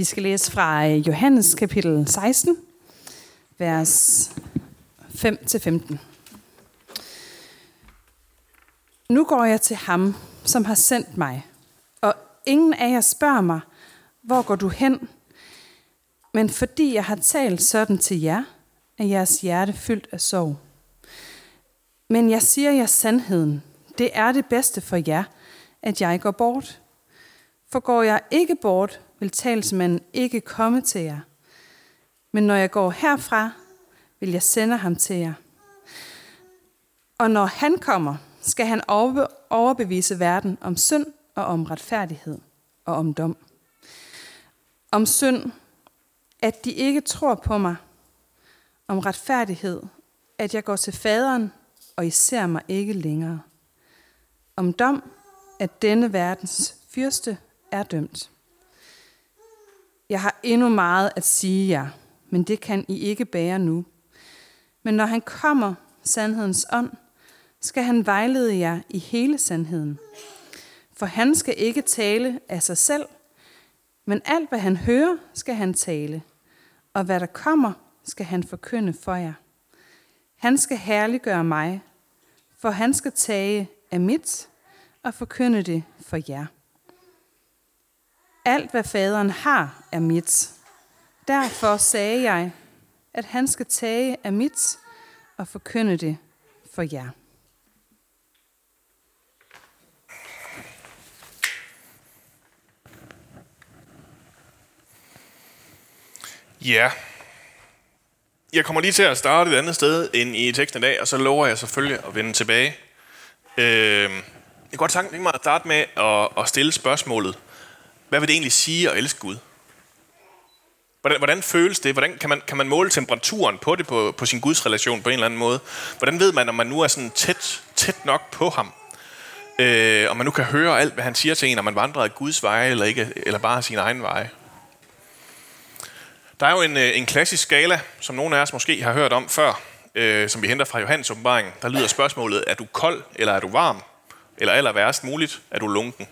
Vi skal læse fra øh, Johannes kapitel 16, vers 5-15. Nu går jeg til ham, som har sendt mig, og ingen af jer spørger mig, hvor går du hen? Men fordi jeg har talt sådan til jer, er jeres hjerte fyldt af sorg. Men jeg siger jer sandheden. Det er det bedste for jer, at jeg går bort. For går jeg ikke bort, vil talsmanden ikke komme til jer. Men når jeg går herfra, vil jeg sende ham til jer. Og når han kommer, skal han overbevise verden om synd og om retfærdighed og om dom. Om synd, at de ikke tror på mig. Om retfærdighed, at jeg går til faderen, og I ser mig ikke længere. Om dom, at denne verdens fyrste er dømt. Jeg har endnu meget at sige jer, men det kan I ikke bære nu. Men når han kommer, sandhedens ånd, skal han vejlede jer i hele sandheden. For han skal ikke tale af sig selv, men alt hvad han hører, skal han tale, og hvad der kommer, skal han forkynde for jer. Han skal herliggøre mig, for han skal tage af mit og forkynde det for jer. Alt hvad faderen har er mit. Derfor sagde jeg, at han skal tage af mit og forkynde det for jer. Ja. Jeg kommer lige til at starte et andet sted end i teksten i dag, og så lover jeg selvfølgelig at vende tilbage. Øh, jeg kan godt tænke mig at starte med at, at stille spørgsmålet. Hvad vil det egentlig sige at elske Gud? Hvordan, hvordan føles det? Hvordan kan man, kan man måle temperaturen på det, på, på sin Guds relation på en eller anden måde? Hvordan ved man, om man nu er sådan tæt, tæt nok på ham? Øh, om man nu kan høre alt, hvad han siger til en, om man vandrer af Guds veje, eller, ikke, eller bare sin egen veje? Der er jo en, øh, en klassisk skala, som nogle af os måske har hørt om før, øh, som vi henter fra Johannes åbenbaring. Der lyder spørgsmålet, er du kold, eller er du varm? Eller aller værst muligt, er du lunken?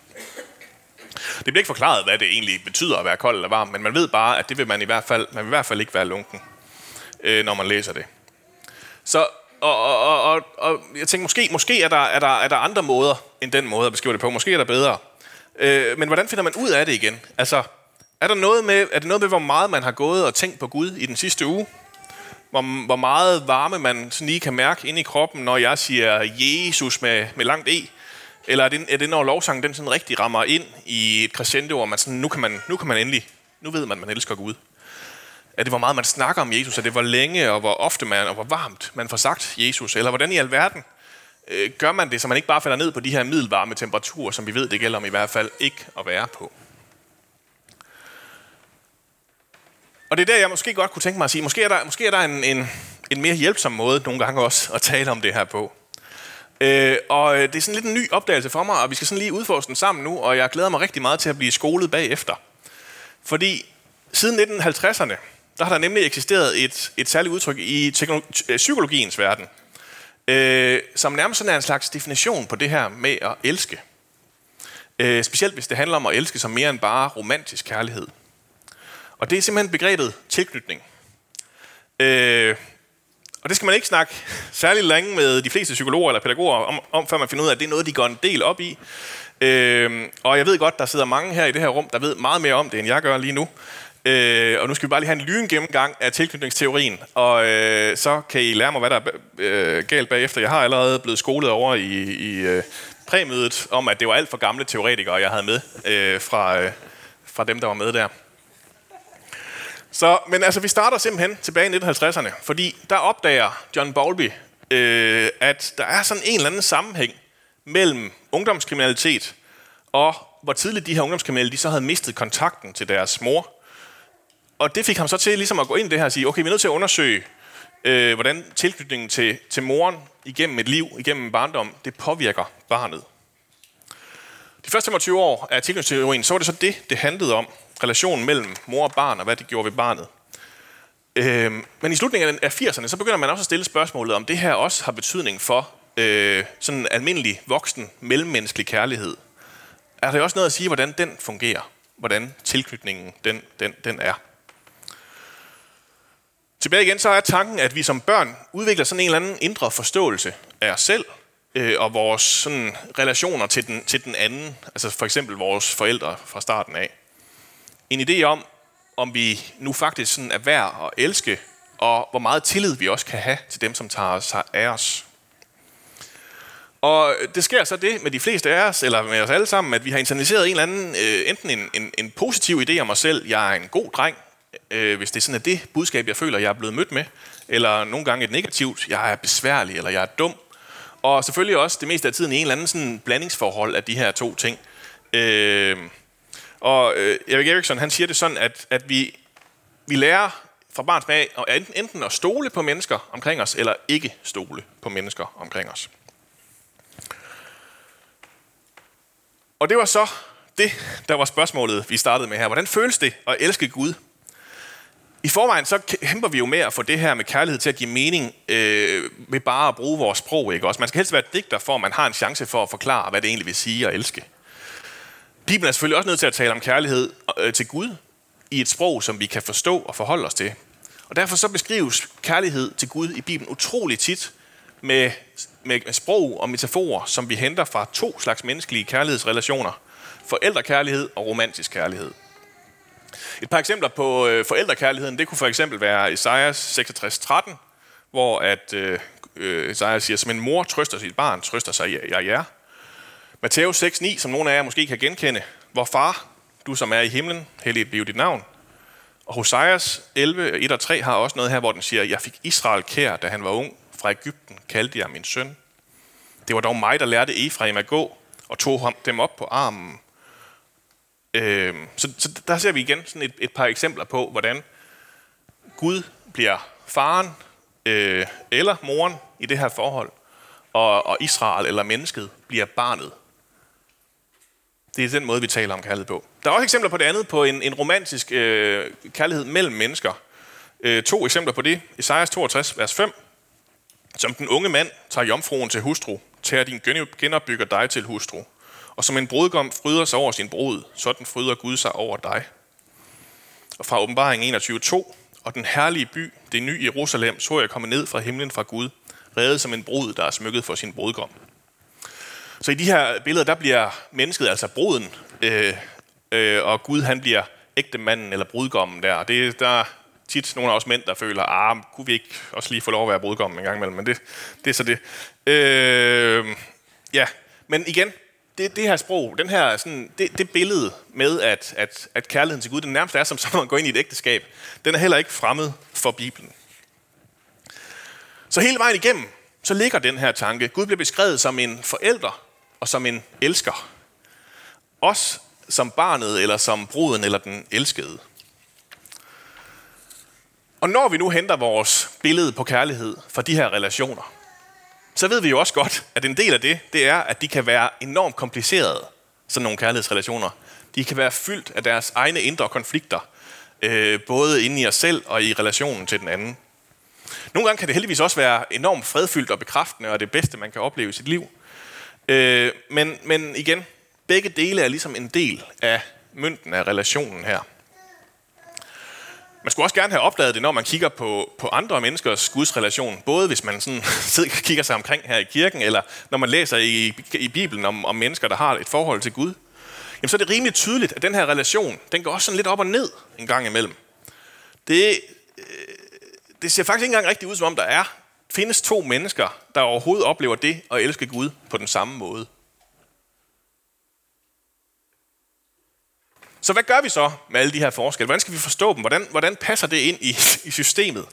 Det bliver ikke forklaret, hvad det egentlig betyder at være kold eller varm, men man ved bare, at det vil man i hvert fald, man vil i hvert fald ikke være lunken, øh, når man læser det. Så og, og, og, og jeg tænker, måske, måske er, der, er, der, er der andre måder end den måde at beskrive det på. Måske er der bedre. Øh, men hvordan finder man ud af det igen? Altså, er, der noget med, er det noget med, hvor meget man har gået og tænkt på Gud i den sidste uge? Hvor, hvor meget varme man sådan lige kan mærke inde i kroppen, når jeg siger Jesus med, med langt E? Eller er det, er det når lovsangen den sådan rigtig rammer ind i et crescendo, hvor man sådan, nu kan man, nu kan man endelig, nu ved man, at man elsker Gud? Er det, hvor meget man snakker om Jesus? Er det, hvor længe og hvor ofte man, og hvor varmt man får sagt Jesus? Eller hvordan i alverden øh, gør man det, så man ikke bare falder ned på de her middelvarme temperaturer, som vi ved, det gælder om i hvert fald ikke at være på? Og det er der, jeg måske godt kunne tænke mig at sige, måske er der, måske er der en, en, en mere hjælpsom måde nogle gange også at tale om det her på. Øh, og øh, det er sådan lidt en ny opdagelse for mig, og vi skal sådan lige udforske den sammen nu, og jeg glæder mig rigtig meget til at blive skolet bagefter. Fordi siden 1950'erne, der har der nemlig eksisteret et, et særligt udtryk i øh, psykologiens verden, øh, som nærmest sådan er en slags definition på det her med at elske. Øh, specielt hvis det handler om at elske som mere end bare romantisk kærlighed. Og det er simpelthen begrebet tilknytning. Øh, og det skal man ikke snakke særlig længe med de fleste psykologer eller pædagoger om, om før man finder ud af, at det er noget, de går en del op i. Øh, og jeg ved godt, der sidder mange her i det her rum, der ved meget mere om det, end jeg gør lige nu. Øh, og nu skal vi bare lige have en lyn gennemgang af tilknytningsteorien, og øh, så kan I lære mig, hvad der er øh, galt bagefter. Jeg har allerede blevet skolet over i, i øh, præmødet om, at det var alt for gamle teoretikere, jeg havde med øh, fra, øh, fra dem, der var med der. Så, men altså, vi starter simpelthen tilbage i 1950'erne, fordi der opdager John Bowlby, øh, at der er sådan en eller anden sammenhæng mellem ungdomskriminalitet og hvor tidligt de her ungdomskriminelle de så havde mistet kontakten til deres mor. Og det fik ham så til ligesom at gå ind i det her og sige, okay, vi er nødt til at undersøge, øh, hvordan tilknytningen til, til moren igennem et liv, igennem en barndom, det påvirker barnet. De første 25 år af tilknytningsteorien, så var det så det, det handlede om relationen mellem mor og barn, og hvad det gjorde ved barnet. Øh, men i slutningen af 80'erne, så begynder man også at stille spørgsmålet, om det her også har betydning for øh, sådan en almindelig voksen, mellemmenneskelig kærlighed. Er der også noget at sige, hvordan den fungerer? hvordan tilknytningen den, den, den er. Tilbage igen, så er tanken, at vi som børn udvikler sådan en eller anden indre forståelse af os selv øh, og vores sådan, relationer til den, til den anden, altså for eksempel vores forældre fra starten af. En idé om, om vi nu faktisk sådan er værd at elske, og hvor meget tillid vi også kan have til dem, som tager sig af os. Og det sker så det med de fleste af os, eller med os alle sammen, at vi har internaliseret en eller anden, øh, enten en, en, en positiv idé om os selv, jeg er en god dreng, øh, hvis det er sådan, at det budskab, jeg føler, jeg er blevet mødt med, eller nogle gange et negativt, jeg er besværlig, eller jeg er dum. Og selvfølgelig også det meste af tiden i en eller anden sådan blandingsforhold af de her to ting. Øh, og øh, Erik Erikson, han siger det sådan, at, at vi, vi lærer fra barns af enten, enten at stole på mennesker omkring os, eller ikke stole på mennesker omkring os. Og det var så det, der var spørgsmålet, vi startede med her. Hvordan føles det at elske Gud? I forvejen så kæmper vi jo med at få det her med kærlighed til at give mening øh, ved bare at bruge vores sprog. Ikke? Også man skal helst være digter for, at man har en chance for at forklare, hvad det egentlig vil sige at elske. Bibelen er selvfølgelig også nødt til at tale om kærlighed øh, til Gud i et sprog, som vi kan forstå og forholde os til. Og derfor så beskrives kærlighed til Gud i Bibelen utrolig tit med, med, med sprog og metaforer, som vi henter fra to slags menneskelige kærlighedsrelationer. Forældrekærlighed og romantisk kærlighed. Et par eksempler på øh, forældrekærligheden, det kunne for eksempel være Esajas 66:13, hvor at øh, øh, Esajas siger, som en mor trøster sit barn, trøster sig jeg jer. Matthæus 6:9, som nogle af jer måske kan genkende, hvor far, du som er i himlen, helligt blive dit navn. Og Hoseas 11, 1 og 3 har også noget her, hvor den siger, jeg fik Israel kær, da han var ung. Fra Ægypten kaldte jeg min søn. Det var dog mig, der lærte Efraim at gå, og tog ham dem op på armen. Øh, så, så der ser vi igen sådan et, et par eksempler på, hvordan Gud bliver faren øh, eller moren i det her forhold, og, og Israel eller mennesket bliver barnet. Det er den måde, vi taler om kærlighed på. Der er også eksempler på det andet, på en, en romantisk øh, kærlighed mellem mennesker. Øh, to eksempler på det. Esajas 62, vers 5. Som den unge mand tager jomfruen til hustru, tager din genopbygger dig til hustru. Og som en brudgom fryder sig over sin brud, sådan fryder Gud sig over dig. Og fra åbenbaring 21.2. Og den herlige by, det nye Jerusalem, så jeg komme ned fra himlen fra Gud, reddet som en brud, der er smykket for sin brudgom. Så i de her billeder, der bliver mennesket altså bruden, øh, øh, og Gud han bliver ægte manden eller brudgommen der. Det, der er tit nogle af os mænd, der føler, ah, kunne vi ikke også lige få lov at være brudgommen en gang imellem, men det, det er så det. Øh, ja, men igen, det, det her sprog, den her, sådan, det, det billede med, at, at, at kærligheden til Gud, den nærmest er som, som at gå ind i et ægteskab, den er heller ikke fremmed for Bibelen. Så hele vejen igennem, så ligger den her tanke. Gud bliver beskrevet som en forælder og som en elsker. Os som barnet, eller som bruden, eller den elskede. Og når vi nu henter vores billede på kærlighed fra de her relationer, så ved vi jo også godt, at en del af det, det er, at de kan være enormt komplicerede, sådan nogle kærlighedsrelationer. De kan være fyldt af deres egne indre konflikter, øh, både inde i os selv og i relationen til den anden. Nogle gange kan det heldigvis også være enormt fredfyldt og bekræftende, og det bedste, man kan opleve i sit liv. Øh, men, men igen, begge dele er ligesom en del af mønten af relationen her. Man skulle også gerne have opdaget det, når man kigger på, på andre menneskers gudsrelation. Både hvis man sådan sidder og kigger sig omkring her i kirken, eller når man læser i, i Bibelen om, om mennesker, der har et forhold til Gud. Jamen, så er det rimelig tydeligt, at den her relation, den går også sådan lidt op og ned en gang imellem. Det, øh, det ser faktisk ikke engang rigtig ud, som om der er findes to mennesker, der overhovedet oplever det at elske Gud på den samme måde. Så hvad gør vi så med alle de her forskelle? Hvordan skal vi forstå dem? Hvordan, hvordan passer det ind i, i systemet?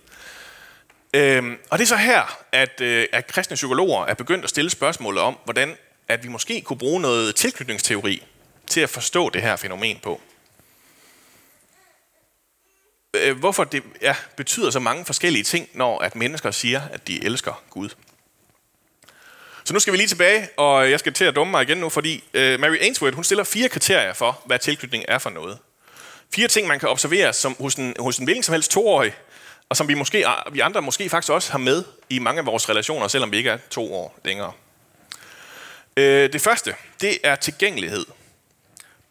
Øhm, og det er så her, at, øh, at kristne psykologer er begyndt at stille spørgsmålet om, hvordan at vi måske kunne bruge noget tilknytningsteori til at forstå det her fænomen på. Øh, hvorfor det ja, betyder så mange forskellige ting, når at mennesker siger, at de elsker Gud. Så nu skal vi lige tilbage, og jeg skal til at dumme mig igen nu, fordi uh, Mary Ainsworth hun stiller fire kriterier for, hvad tilknytning er for noget. Fire ting, man kan observere som hos en, hos en hvilken som helst toårig, og som vi, måske, ah, vi andre måske faktisk også har med i mange af vores relationer, selvom vi ikke er to år længere. Uh, det første, det er tilgængelighed.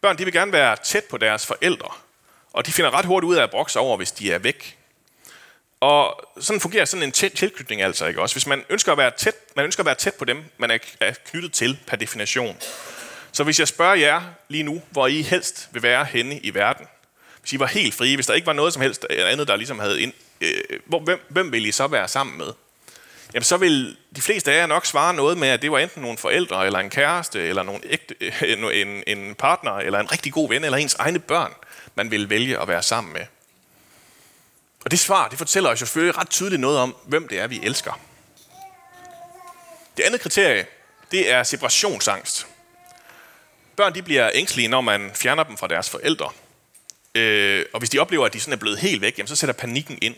Børn de vil gerne være tæt på deres forældre, og de finder ret hurtigt ud af at brokse over, hvis de er væk. Og sådan fungerer sådan en tæt tilknytning altså ikke også. Hvis man ønsker at være tæt, man ønsker at være tæt på dem, man er, knyttet til per definition. Så hvis jeg spørger jer lige nu, hvor I helst vil være henne i verden, hvis I var helt frie, hvis der ikke var noget som helst andet, der ligesom havde ind, øh, hvor, hvem, hvem vil I så være sammen med? Jamen så vil de fleste af jer nok svare noget med, at det var enten nogle forældre, eller en kæreste, eller nogle ægte, en, en partner, eller en rigtig god ven, eller ens egne børn, man vil vælge at være sammen med. Og det svar, det fortæller os jo selvfølgelig ret tydeligt noget om, hvem det er, vi elsker. Det andet kriterie, det er separationsangst. Børn de bliver ængstelige, når man fjerner dem fra deres forældre. Øh, og hvis de oplever, at de sådan er blevet helt væk, jamen, så sætter panikken ind.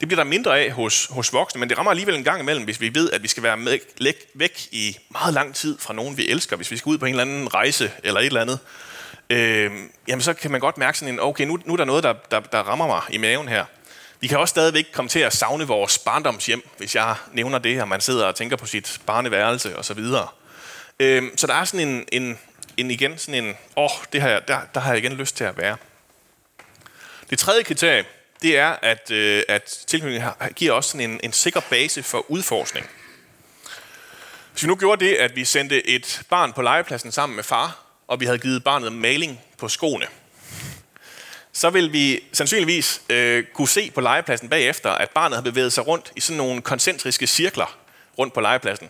Det bliver der mindre af hos, hos voksne, men det rammer alligevel en gang imellem, hvis vi ved, at vi skal være med, væk i meget lang tid fra nogen, vi elsker. Hvis vi skal ud på en eller anden rejse eller et eller andet, øh, jamen så kan man godt mærke sådan en, okay, nu, nu er der noget, der, der, der rammer mig i maven her. Vi kan også stadigvæk komme til at savne vores barndomshjem, hvis jeg nævner det, og man sidder og tænker på sit barneværelse osv. Så, øh, så der er sådan en, en, en igen sådan en, åh, oh, det har jeg, der, der har jeg igen lyst til at være. Det tredje kriterie, det er, at, øh, at tilknytningen giver også sådan en, en sikker base for udforskning. Hvis vi nu gjorde det, at vi sendte et barn på legepladsen sammen med far, og vi havde givet barnet maling på skoene, så vil vi sandsynligvis øh, kunne se på legepladsen bagefter, at barnet har bevæget sig rundt i sådan nogle koncentriske cirkler rundt på legepladsen.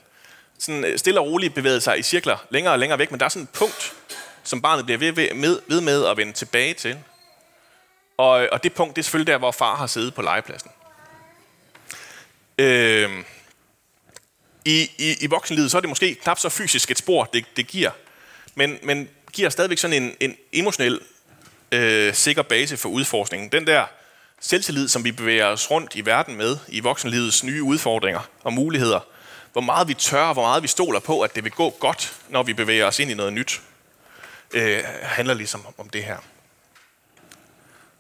Sådan øh, stille og roligt bevæget sig i cirkler længere og længere væk, men der er sådan et punkt, som barnet bliver ved med, ved med at vende tilbage til. Og, og det punkt, det er selvfølgelig der, hvor far har siddet på legepladsen. Øh, i, i, I voksenlivet, så er det måske knap så fysisk et spor, det, det giver, men, men giver stadigvæk sådan en, en emotionel øh, sikker base for udforskningen. Den der selvtillid, som vi bevæger os rundt i verden med, i voksenlivets nye udfordringer og muligheder. Hvor meget vi tør, hvor meget vi stoler på, at det vil gå godt, når vi bevæger os ind i noget nyt, øh, handler ligesom om det her.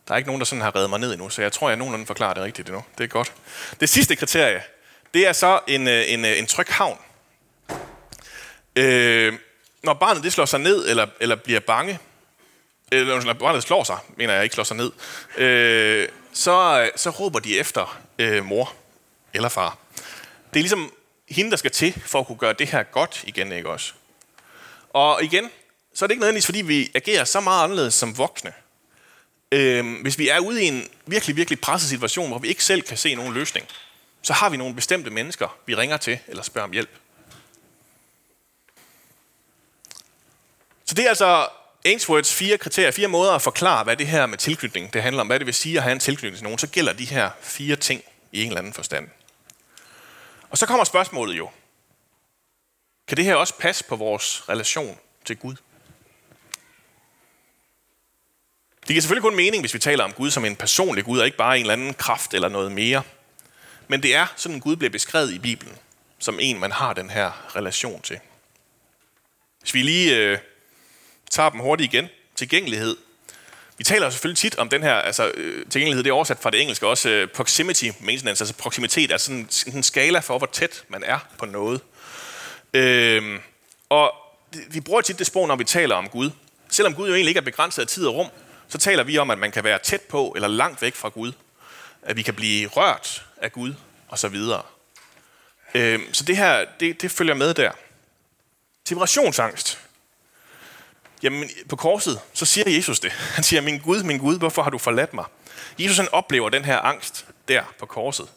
Der er ikke nogen, der sådan har reddet mig ned endnu, så jeg tror, jeg nogenlunde forklarer det rigtigt endnu. Det er godt. Det sidste kriterie, det er så en, øh, en, øh, en tryg havn. Øh, når barnet det slår sig ned eller, eller bliver bange, eller når barnet slår sig, mener jeg ikke slår sig ned, øh, så, øh, så råber de efter øh, mor eller far. Det er ligesom hende, der skal til for at kunne gøre det her godt igen, ikke også? Og igen, så er det ikke nødvendigvis, fordi vi agerer så meget anderledes som voksne. Øh, hvis vi er ude i en virkelig, virkelig presset situation, hvor vi ikke selv kan se nogen løsning, så har vi nogle bestemte mennesker, vi ringer til eller spørger om hjælp. Så det er altså Ainsworths fire kriterier, fire måder at forklare, hvad det her med tilknytning det handler om, hvad det vil sige at have en tilknytning til nogen, så gælder de her fire ting i en eller anden forstand. Og så kommer spørgsmålet jo, kan det her også passe på vores relation til Gud? Det giver selvfølgelig kun mening, hvis vi taler om Gud som en personlig Gud, og ikke bare en eller anden kraft eller noget mere. Men det er sådan, Gud bliver beskrevet i Bibelen, som en, man har den her relation til. Hvis vi lige øh, tager dem hurtigt igen. Tilgængelighed. Vi taler selvfølgelig tit om den her, altså øh, tilgængelighed, det er oversat fra det engelske også, øh, proximity maintenance, altså proximitet, altså sådan, sådan en skala for, hvor tæt man er på noget. Øh, og vi bruger tit det sprog, når vi taler om Gud. Selvom Gud jo egentlig ikke er begrænset af tid og rum, så taler vi om, at man kan være tæt på eller langt væk fra Gud. At vi kan blive rørt af Gud, og så videre. Øh, så det her, det, det følger med der. Separationsangst. Jamen, på korset, så siger Jesus det. Han siger, min Gud, min Gud, hvorfor har du forladt mig? Jesus han oplever den her angst der på korset.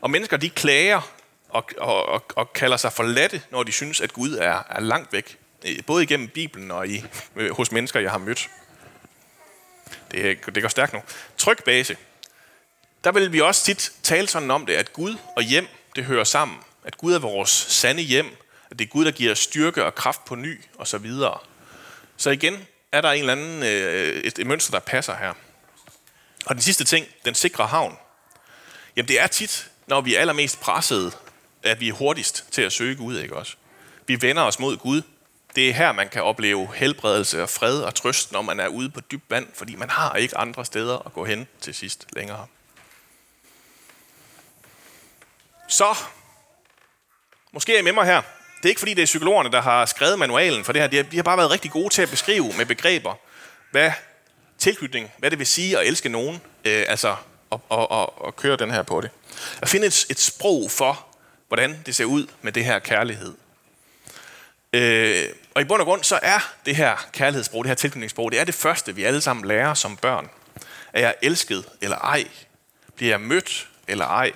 Og mennesker, de klager og, og, og, og kalder sig forladte, når de synes, at Gud er, er langt væk. Øh, både igennem Bibelen og i, øh, hos mennesker, jeg har mødt. Det, det går stærkt nu. Trykbase. Der vil vi også tit tale sådan om det, at Gud og hjem, det hører sammen. At Gud er vores sande hjem. At det er Gud, der giver styrke og kraft på ny, og så videre. Så igen er der en eller anden, øh, et, et mønster, der passer her. Og den sidste ting, den sikre havn. Jamen det er tit, når vi er allermest pressede, at vi er hurtigst til at søge Gud, ikke også? Vi vender os mod Gud. Det er her, man kan opleve helbredelse og fred og trøst, når man er ude på dyb vand, fordi man har ikke andre steder at gå hen til sidst længere. Så, måske er I med mig her. Det er ikke fordi, det er psykologerne, der har skrevet manualen for det her. De har, de har bare været rigtig gode til at beskrive med begreber, hvad tilknytning, hvad det vil sige at elske nogen, øh, altså at, at, at, at køre den her på det. At finde et, et sprog for, hvordan det ser ud med det her kærlighed. Øh, og i bund og grund, så er det her kærlighedssprog, det her tilknytningssprog, det er det første, vi alle sammen lærer som børn. Er jeg elsket eller ej? Bliver jeg mødt eller ej?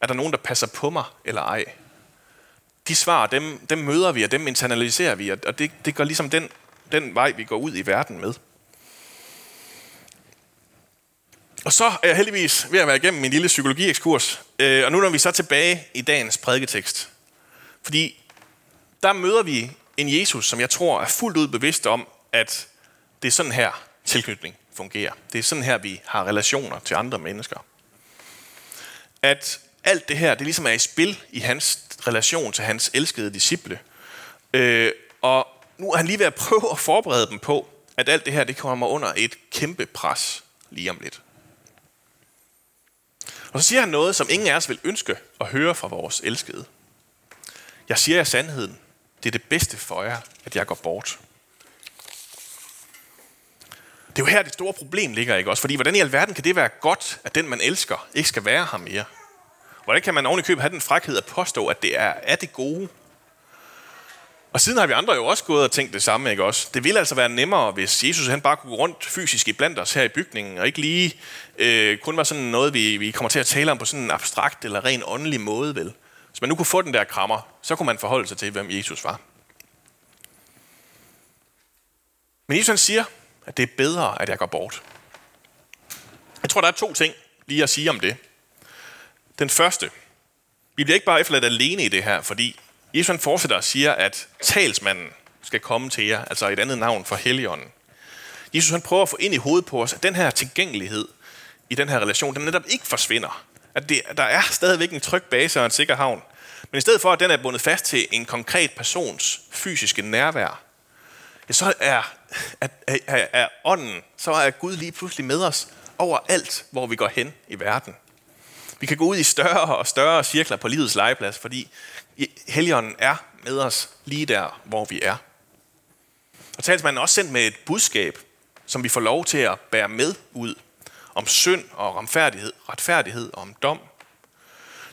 Er der nogen, der passer på mig eller ej? De svar, dem, dem møder vi, og dem internaliserer vi, og det, det gør ligesom den, den vej, vi går ud i verden med. Og så er jeg heldigvis ved at være igennem min lille psykologiekskurs, øh, og nu når vi så tilbage i dagens prædiketekst. Fordi der møder vi en Jesus, som jeg tror er fuldt ud bevidst om, at det er sådan her tilknytning fungerer. Det er sådan her, vi har relationer til andre mennesker. At alt det her, det ligesom er i spil i hans relation til hans elskede disciple. Øh, og nu er han lige ved at prøve at forberede dem på, at alt det her, det kommer under et kæmpe pres lige om lidt. Og så siger han noget, som ingen af os vil ønske at høre fra vores elskede. Jeg siger jer sandheden. Det er det bedste for jer, at jeg går bort. Det er jo her, det store problem ligger, ikke også? Fordi hvordan i alverden kan det være godt, at den, man elsker, ikke skal være her mere? Hvordan kan man oven i have den frækhed at påstå, at det er, er det gode? Og siden har vi andre jo også gået og tænkt det samme, ikke også? Det ville altså være nemmere, hvis Jesus han bare kunne gå rundt fysisk i blandt os her i bygningen, og ikke lige øh, kun var sådan noget, vi, vi kommer til at tale om på sådan en abstrakt eller ren åndelig måde, vel? Hvis man nu kunne få den der krammer, så kunne man forholde sig til, hvem Jesus var. Men Jesus han siger, at det er bedre, at jeg går bort. Jeg tror, der er to ting lige at sige om det. Den første, vi bliver ikke bare efterladt alene i det her, fordi Jesus han fortsætter og siger, at talsmanden skal komme til jer, altså et andet navn for Helligånden. Jesus han prøver at få ind i hovedet på os, at den her tilgængelighed i den her relation, den netop ikke forsvinder. At det, der er stadigvæk en tryg base og en sikker havn. Men i stedet for, at den er bundet fast til en konkret persons fysiske nærvær, ja, så er, at, er, er, er ånden, så er Gud lige pludselig med os overalt, hvor vi går hen i verden. Vi kan gå ud i større og større cirkler på livets legeplads, fordi Helligånden er med os lige der, hvor vi er. Og talsmanden er også sendt med et budskab, som vi får lov til at bære med ud om synd og retfærdighed, retfærdighed og om dom,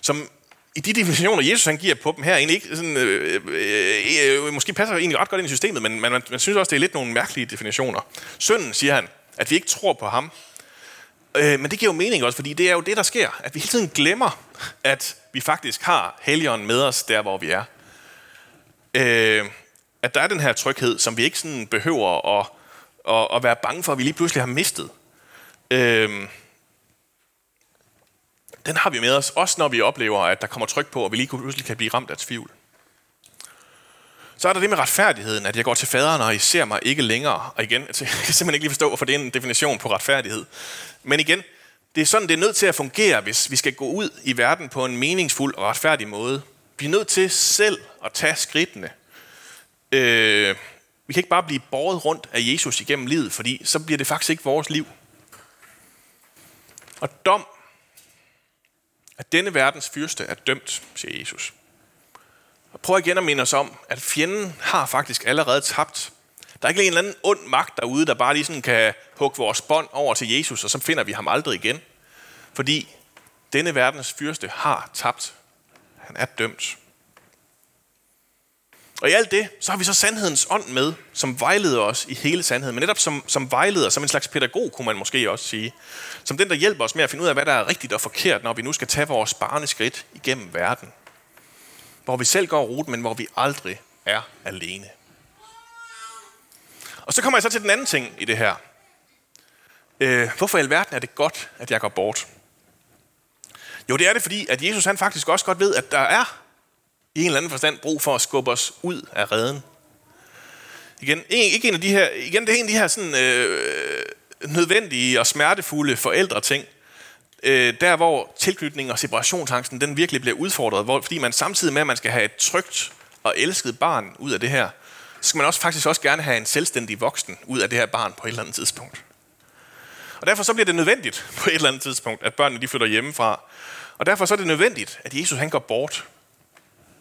som i de definitioner, Jesus han giver på dem her, egentlig ikke sådan, øh, øh, øh, øh måske passer egentlig ret godt ind i systemet, men man, man, man synes også, det er lidt nogle mærkelige definitioner. Synden, siger han, at vi ikke tror på ham. Øh, men det giver jo mening også, fordi det er jo det, der sker. At vi hele tiden glemmer, at vi faktisk har Helligånden med os, der hvor vi er. Øh, at der er den her tryghed, som vi ikke sådan behøver at, at, at være bange for, at vi lige pludselig har mistet. Øhm, den har vi med os, også når vi oplever, at der kommer tryk på, og vi lige pludselig kan blive ramt af tvivl. Så er der det med retfærdigheden, at jeg går til faderen, og I ser mig ikke længere. Og igen, jeg kan simpelthen ikke lige forstå, hvorfor det er en definition på retfærdighed. Men igen, det er sådan, det er nødt til at fungere, hvis vi skal gå ud i verden på en meningsfuld og retfærdig måde. Vi er nødt til selv at tage skridtene. Øh, vi kan ikke bare blive båret rundt af Jesus igennem livet, fordi så bliver det faktisk ikke vores liv. Og dom, at denne verdens fyrste er dømt, siger Jesus. Og prøv igen at minde os om, at fjenden har faktisk allerede tabt. Der er ikke en eller anden ond magt derude, der bare lige sådan kan hugge vores bånd over til Jesus, og så finder vi ham aldrig igen. Fordi denne verdens fyrste har tabt. Han er dømt. Og i alt det, så har vi så sandhedens ånd med, som vejleder os i hele sandheden. Men netop som, som vejleder, som en slags pædagog, kunne man måske også sige. Som den, der hjælper os med at finde ud af, hvad der er rigtigt og forkert, når vi nu skal tage vores barneskridt igennem verden. Hvor vi selv går ruten, men hvor vi aldrig er alene. Og så kommer jeg så til den anden ting i det her. Øh, hvorfor i alverden er det godt, at jeg går bort? Jo, det er det, fordi at Jesus han faktisk også godt ved, at der er i en eller anden forstand brug for at skubbe os ud af redden. Igen, ikke en af de her, igen, det er en af de her sådan, øh, nødvendige og smertefulde forældre ting, øh, der hvor tilknytning og separationsangsten, den virkelig bliver udfordret, hvor, fordi man samtidig med, at man skal have et trygt og elsket barn ud af det her, så skal man også faktisk også gerne have en selvstændig voksen ud af det her barn på et eller andet tidspunkt. Og derfor så bliver det nødvendigt på et eller andet tidspunkt, at børnene de flytter hjemmefra. Og derfor så er det nødvendigt, at Jesus han går bort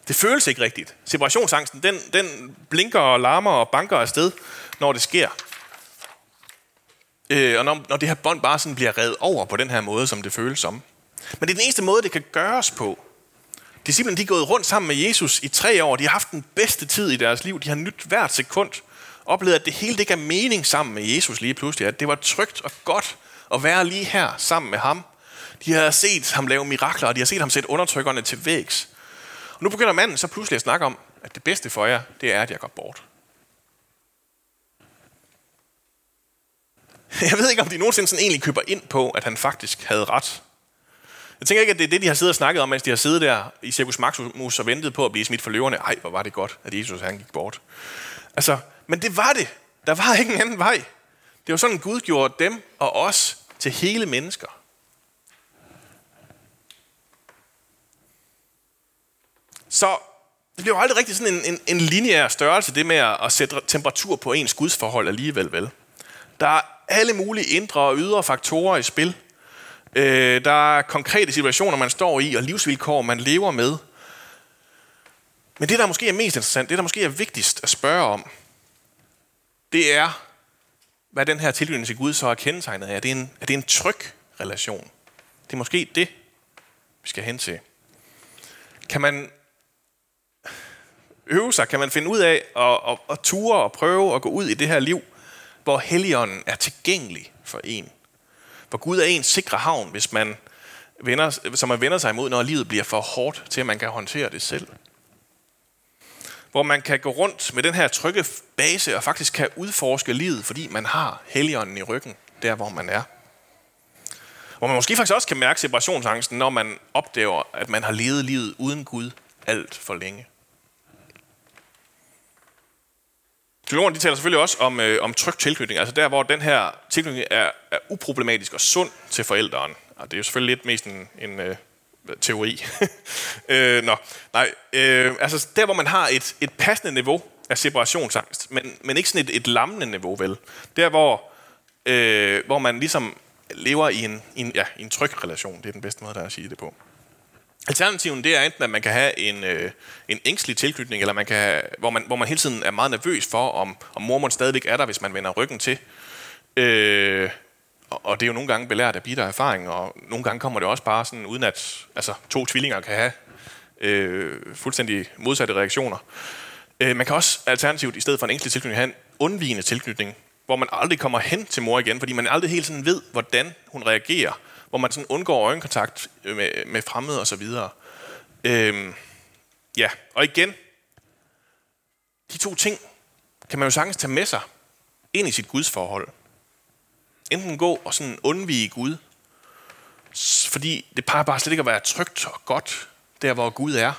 det føles ikke rigtigt. Separationsangsten, den, den blinker og larmer og banker afsted, når det sker. Øh, og når, når det her bånd bare sådan bliver revet over på den her måde, som det føles som. Men det er den eneste måde, det kan gøres på. Disciplerne de er gået rundt sammen med Jesus i tre år. De har haft den bedste tid i deres liv. De har nyt hvert sekund. Oplevet, at det hele det gav mening sammen med Jesus lige pludselig. At det var trygt og godt at være lige her sammen med ham. De har set ham lave mirakler, og de har set ham sætte undertrykkerne til vægs. Nu begynder manden så pludselig at snakke om, at det bedste for jer, det er, at jeg går bort. Jeg ved ikke, om de nogensinde sådan egentlig køber ind på, at han faktisk havde ret. Jeg tænker ikke, at det er det, de har siddet og snakket om, mens de har siddet der i Circus Maximus og ventet på at blive smidt for løverne. Ej, hvor var det godt, at Jesus han gik bort. Altså, men det var det. Der var ikke en anden vej. Det var sådan, Gud gjorde dem og os til hele mennesker. Så det bliver jo aldrig rigtig sådan en, en, en lineær størrelse, det med at sætte temperatur på ens gudsforhold alligevel, vel? Der er alle mulige indre og ydre faktorer i spil. Øh, der er konkrete situationer, man står i, og livsvilkår, man lever med. Men det, der måske er mest interessant, det, der måske er vigtigst at spørge om, det er, hvad den her tilknytning til Gud så er kendetegnet af. Er det en, er det en tryg relation? Det er måske det, vi skal hen til. Kan man øve sig? Kan man finde ud af at, at, at ture og prøve at gå ud i det her liv, hvor Helligånden er tilgængelig for en? Hvor Gud er en sikre havn, hvis man vender, som man vender sig imod, når livet bliver for hårdt til, at man kan håndtere det selv. Hvor man kan gå rundt med den her trygge base og faktisk kan udforske livet, fordi man har Helligånden i ryggen, der hvor man er. Hvor man måske faktisk også kan mærke separationsangsten, når man opdager, at man har levet livet uden Gud alt for længe. Teologerne de taler selvfølgelig også om, øh, om tryg tilknytning, altså der, hvor den her tilknytning er, er uproblematisk og sund til forældrene. Og det er jo selvfølgelig lidt mest en, en øh, teori. øh, nå, nej, øh, altså der, hvor man har et, et passende niveau af separationsangst, men, men ikke sådan et, et lammende niveau, vel? Der, hvor, øh, hvor man ligesom lever i en, i en, ja, i en tryg relation. Det er den bedste måde, der er at sige det på. Alternativen det er enten, at man kan have en, øh, en ængstelig tilknytning, eller man kan have, hvor, man, hvor man hele tiden er meget nervøs for, om, om mormor stadigvæk er der, hvis man vender ryggen til. Øh, og, og det er jo nogle gange belært af bitter erfaring, og nogle gange kommer det også bare sådan, uden at altså, to tvillinger kan have øh, fuldstændig modsatte reaktioner. Øh, man kan også alternativt, i stedet for en ængstelig tilknytning, have en undvigende tilknytning, hvor man aldrig kommer hen til mor igen, fordi man aldrig helt sådan ved, hvordan hun reagerer hvor man sådan undgår øjenkontakt med, med fremmede og så videre. Øhm, ja, og igen, de to ting kan man jo sagtens tage med sig ind i sit gudsforhold. Enten gå og sådan undvige Gud, fordi det plejer bare slet ikke at være trygt og godt, der hvor Gud er.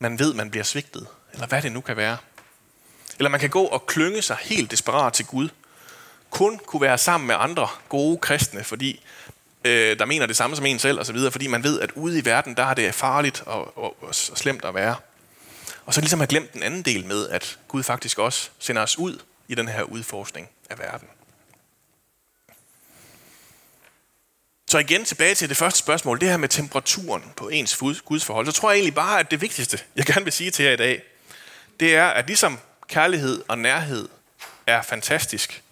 Man ved, man bliver svigtet, eller hvad det nu kan være. Eller man kan gå og klynge sig helt desperat til Gud, kun kunne være sammen med andre gode kristne, fordi øh, der mener det samme som en selv, og så videre, fordi man ved, at ude i verden, der er det farligt og, og, og slemt at være. Og så ligesom har glemt den anden del med, at Gud faktisk også sender os ud i den her udforskning af verden. Så igen tilbage til det første spørgsmål, det her med temperaturen på ens gudsforhold. Så tror jeg egentlig bare, at det vigtigste, jeg gerne vil sige til jer i dag, det er, at ligesom kærlighed og nærhed er fantastisk,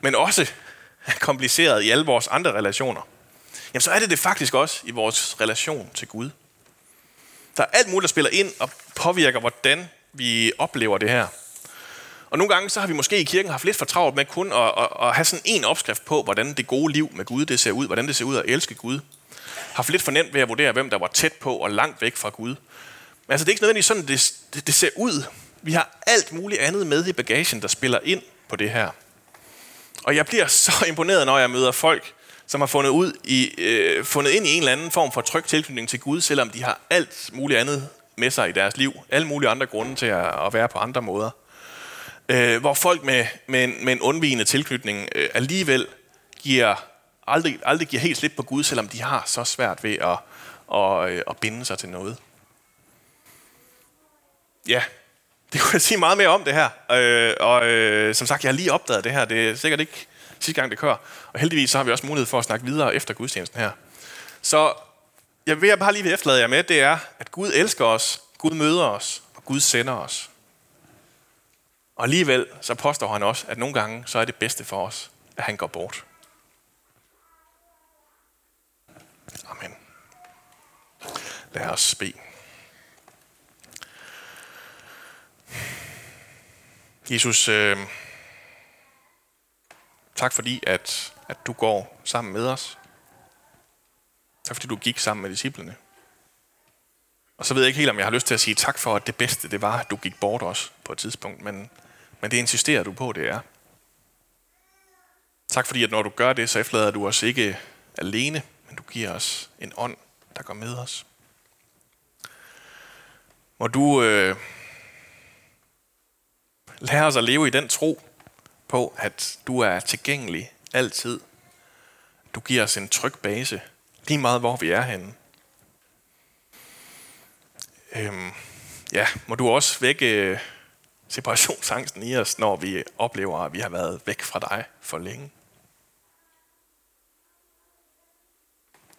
men også kompliceret i alle vores andre relationer, jamen så er det det faktisk også i vores relation til Gud. Der er alt muligt, der spiller ind og påvirker, hvordan vi oplever det her. Og nogle gange så har vi måske i kirken haft lidt for travlt med kun at, at, at have sådan en opskrift på, hvordan det gode liv med Gud det ser ud, hvordan det ser ud at elske Gud. Har for lidt for nemt ved at vurdere, hvem der var tæt på og langt væk fra Gud. Men altså, det er ikke nødvendigvis sådan, det, det, det ser ud. Vi har alt muligt andet med i bagagen, der spiller ind på det her. Og jeg bliver så imponeret, når jeg møder folk, som har fundet, ud i, øh, fundet ind i en eller anden form for tryg tilknytning til Gud, selvom de har alt muligt andet med sig i deres liv. Alle mulige andre grunde til at, at være på andre måder. Øh, hvor folk med, med, en, med en undvigende tilknytning øh, alligevel giver, aldrig, aldrig giver helt slip på Gud, selvom de har så svært ved at, at, øh, at binde sig til noget. Ja, det kunne jeg sige meget mere om det her. Øh, og øh, som sagt, jeg har lige opdaget det her. Det er sikkert ikke sidste gang, det kører. Og heldigvis så har vi også mulighed for at snakke videre efter gudstjenesten her. Så jeg jeg vil bare lige vil efterlade jer med, det er, at Gud elsker os, Gud møder os, og Gud sender os. Og alligevel så påstår han også, at nogle gange så er det bedste for os, at han går bort. Amen. Lad os bede. Jesus, øh, tak fordi, at, at du går sammen med os. Tak fordi du gik sammen med disciplene. Og så ved jeg ikke helt, om jeg har lyst til at sige tak for, at det bedste det var, at du gik bort også på et tidspunkt. Men, men det insisterer du på, det er. Tak fordi, at når du gør det, så efterlader du os ikke alene, men du giver os en ånd, der går med os. Må du øh, lære os at leve i den tro på, at du er tilgængelig altid. Du giver os en tryg base, lige meget hvor vi er henne. Øhm, ja, må du også vække øh, separationsangsten i os, når vi oplever, at vi har været væk fra dig for længe.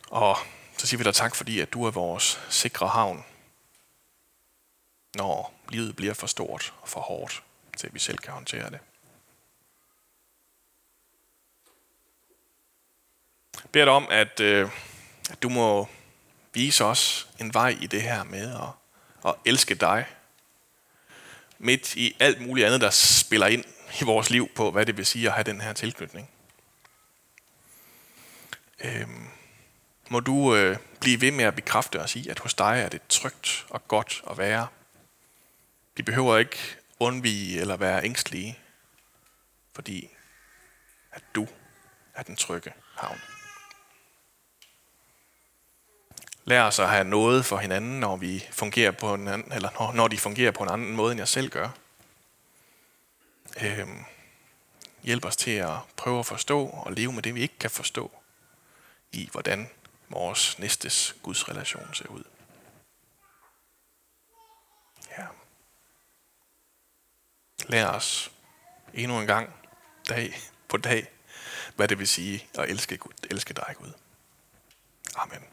Og så siger vi dig tak, fordi at du er vores sikre havn, når livet bliver for stort og for hårdt, til at vi selv kan håndtere det. Jeg beder dig om, at, øh, at du må vise os en vej i det her med at, at elske dig, midt i alt muligt andet, der spiller ind i vores liv på, hvad det vil sige at have den her tilknytning. Øhm, må du øh, blive ved med at bekræfte os i, at hos dig er det trygt og godt at være. Vi behøver ikke undvige eller være ængstelige, fordi at du er den trygge havn. Lær os at have noget for hinanden, når vi fungerer på en anden, eller når, når de fungerer på en anden måde, end jeg selv gør. Øhm, hjælp os til at prøve at forstå og leve med det, vi ikke kan forstå, i hvordan vores næstes Guds relation ser ud. Lær os endnu en gang, dag på dag, hvad det vil sige at elske, Gud, elske dig, Gud. Amen.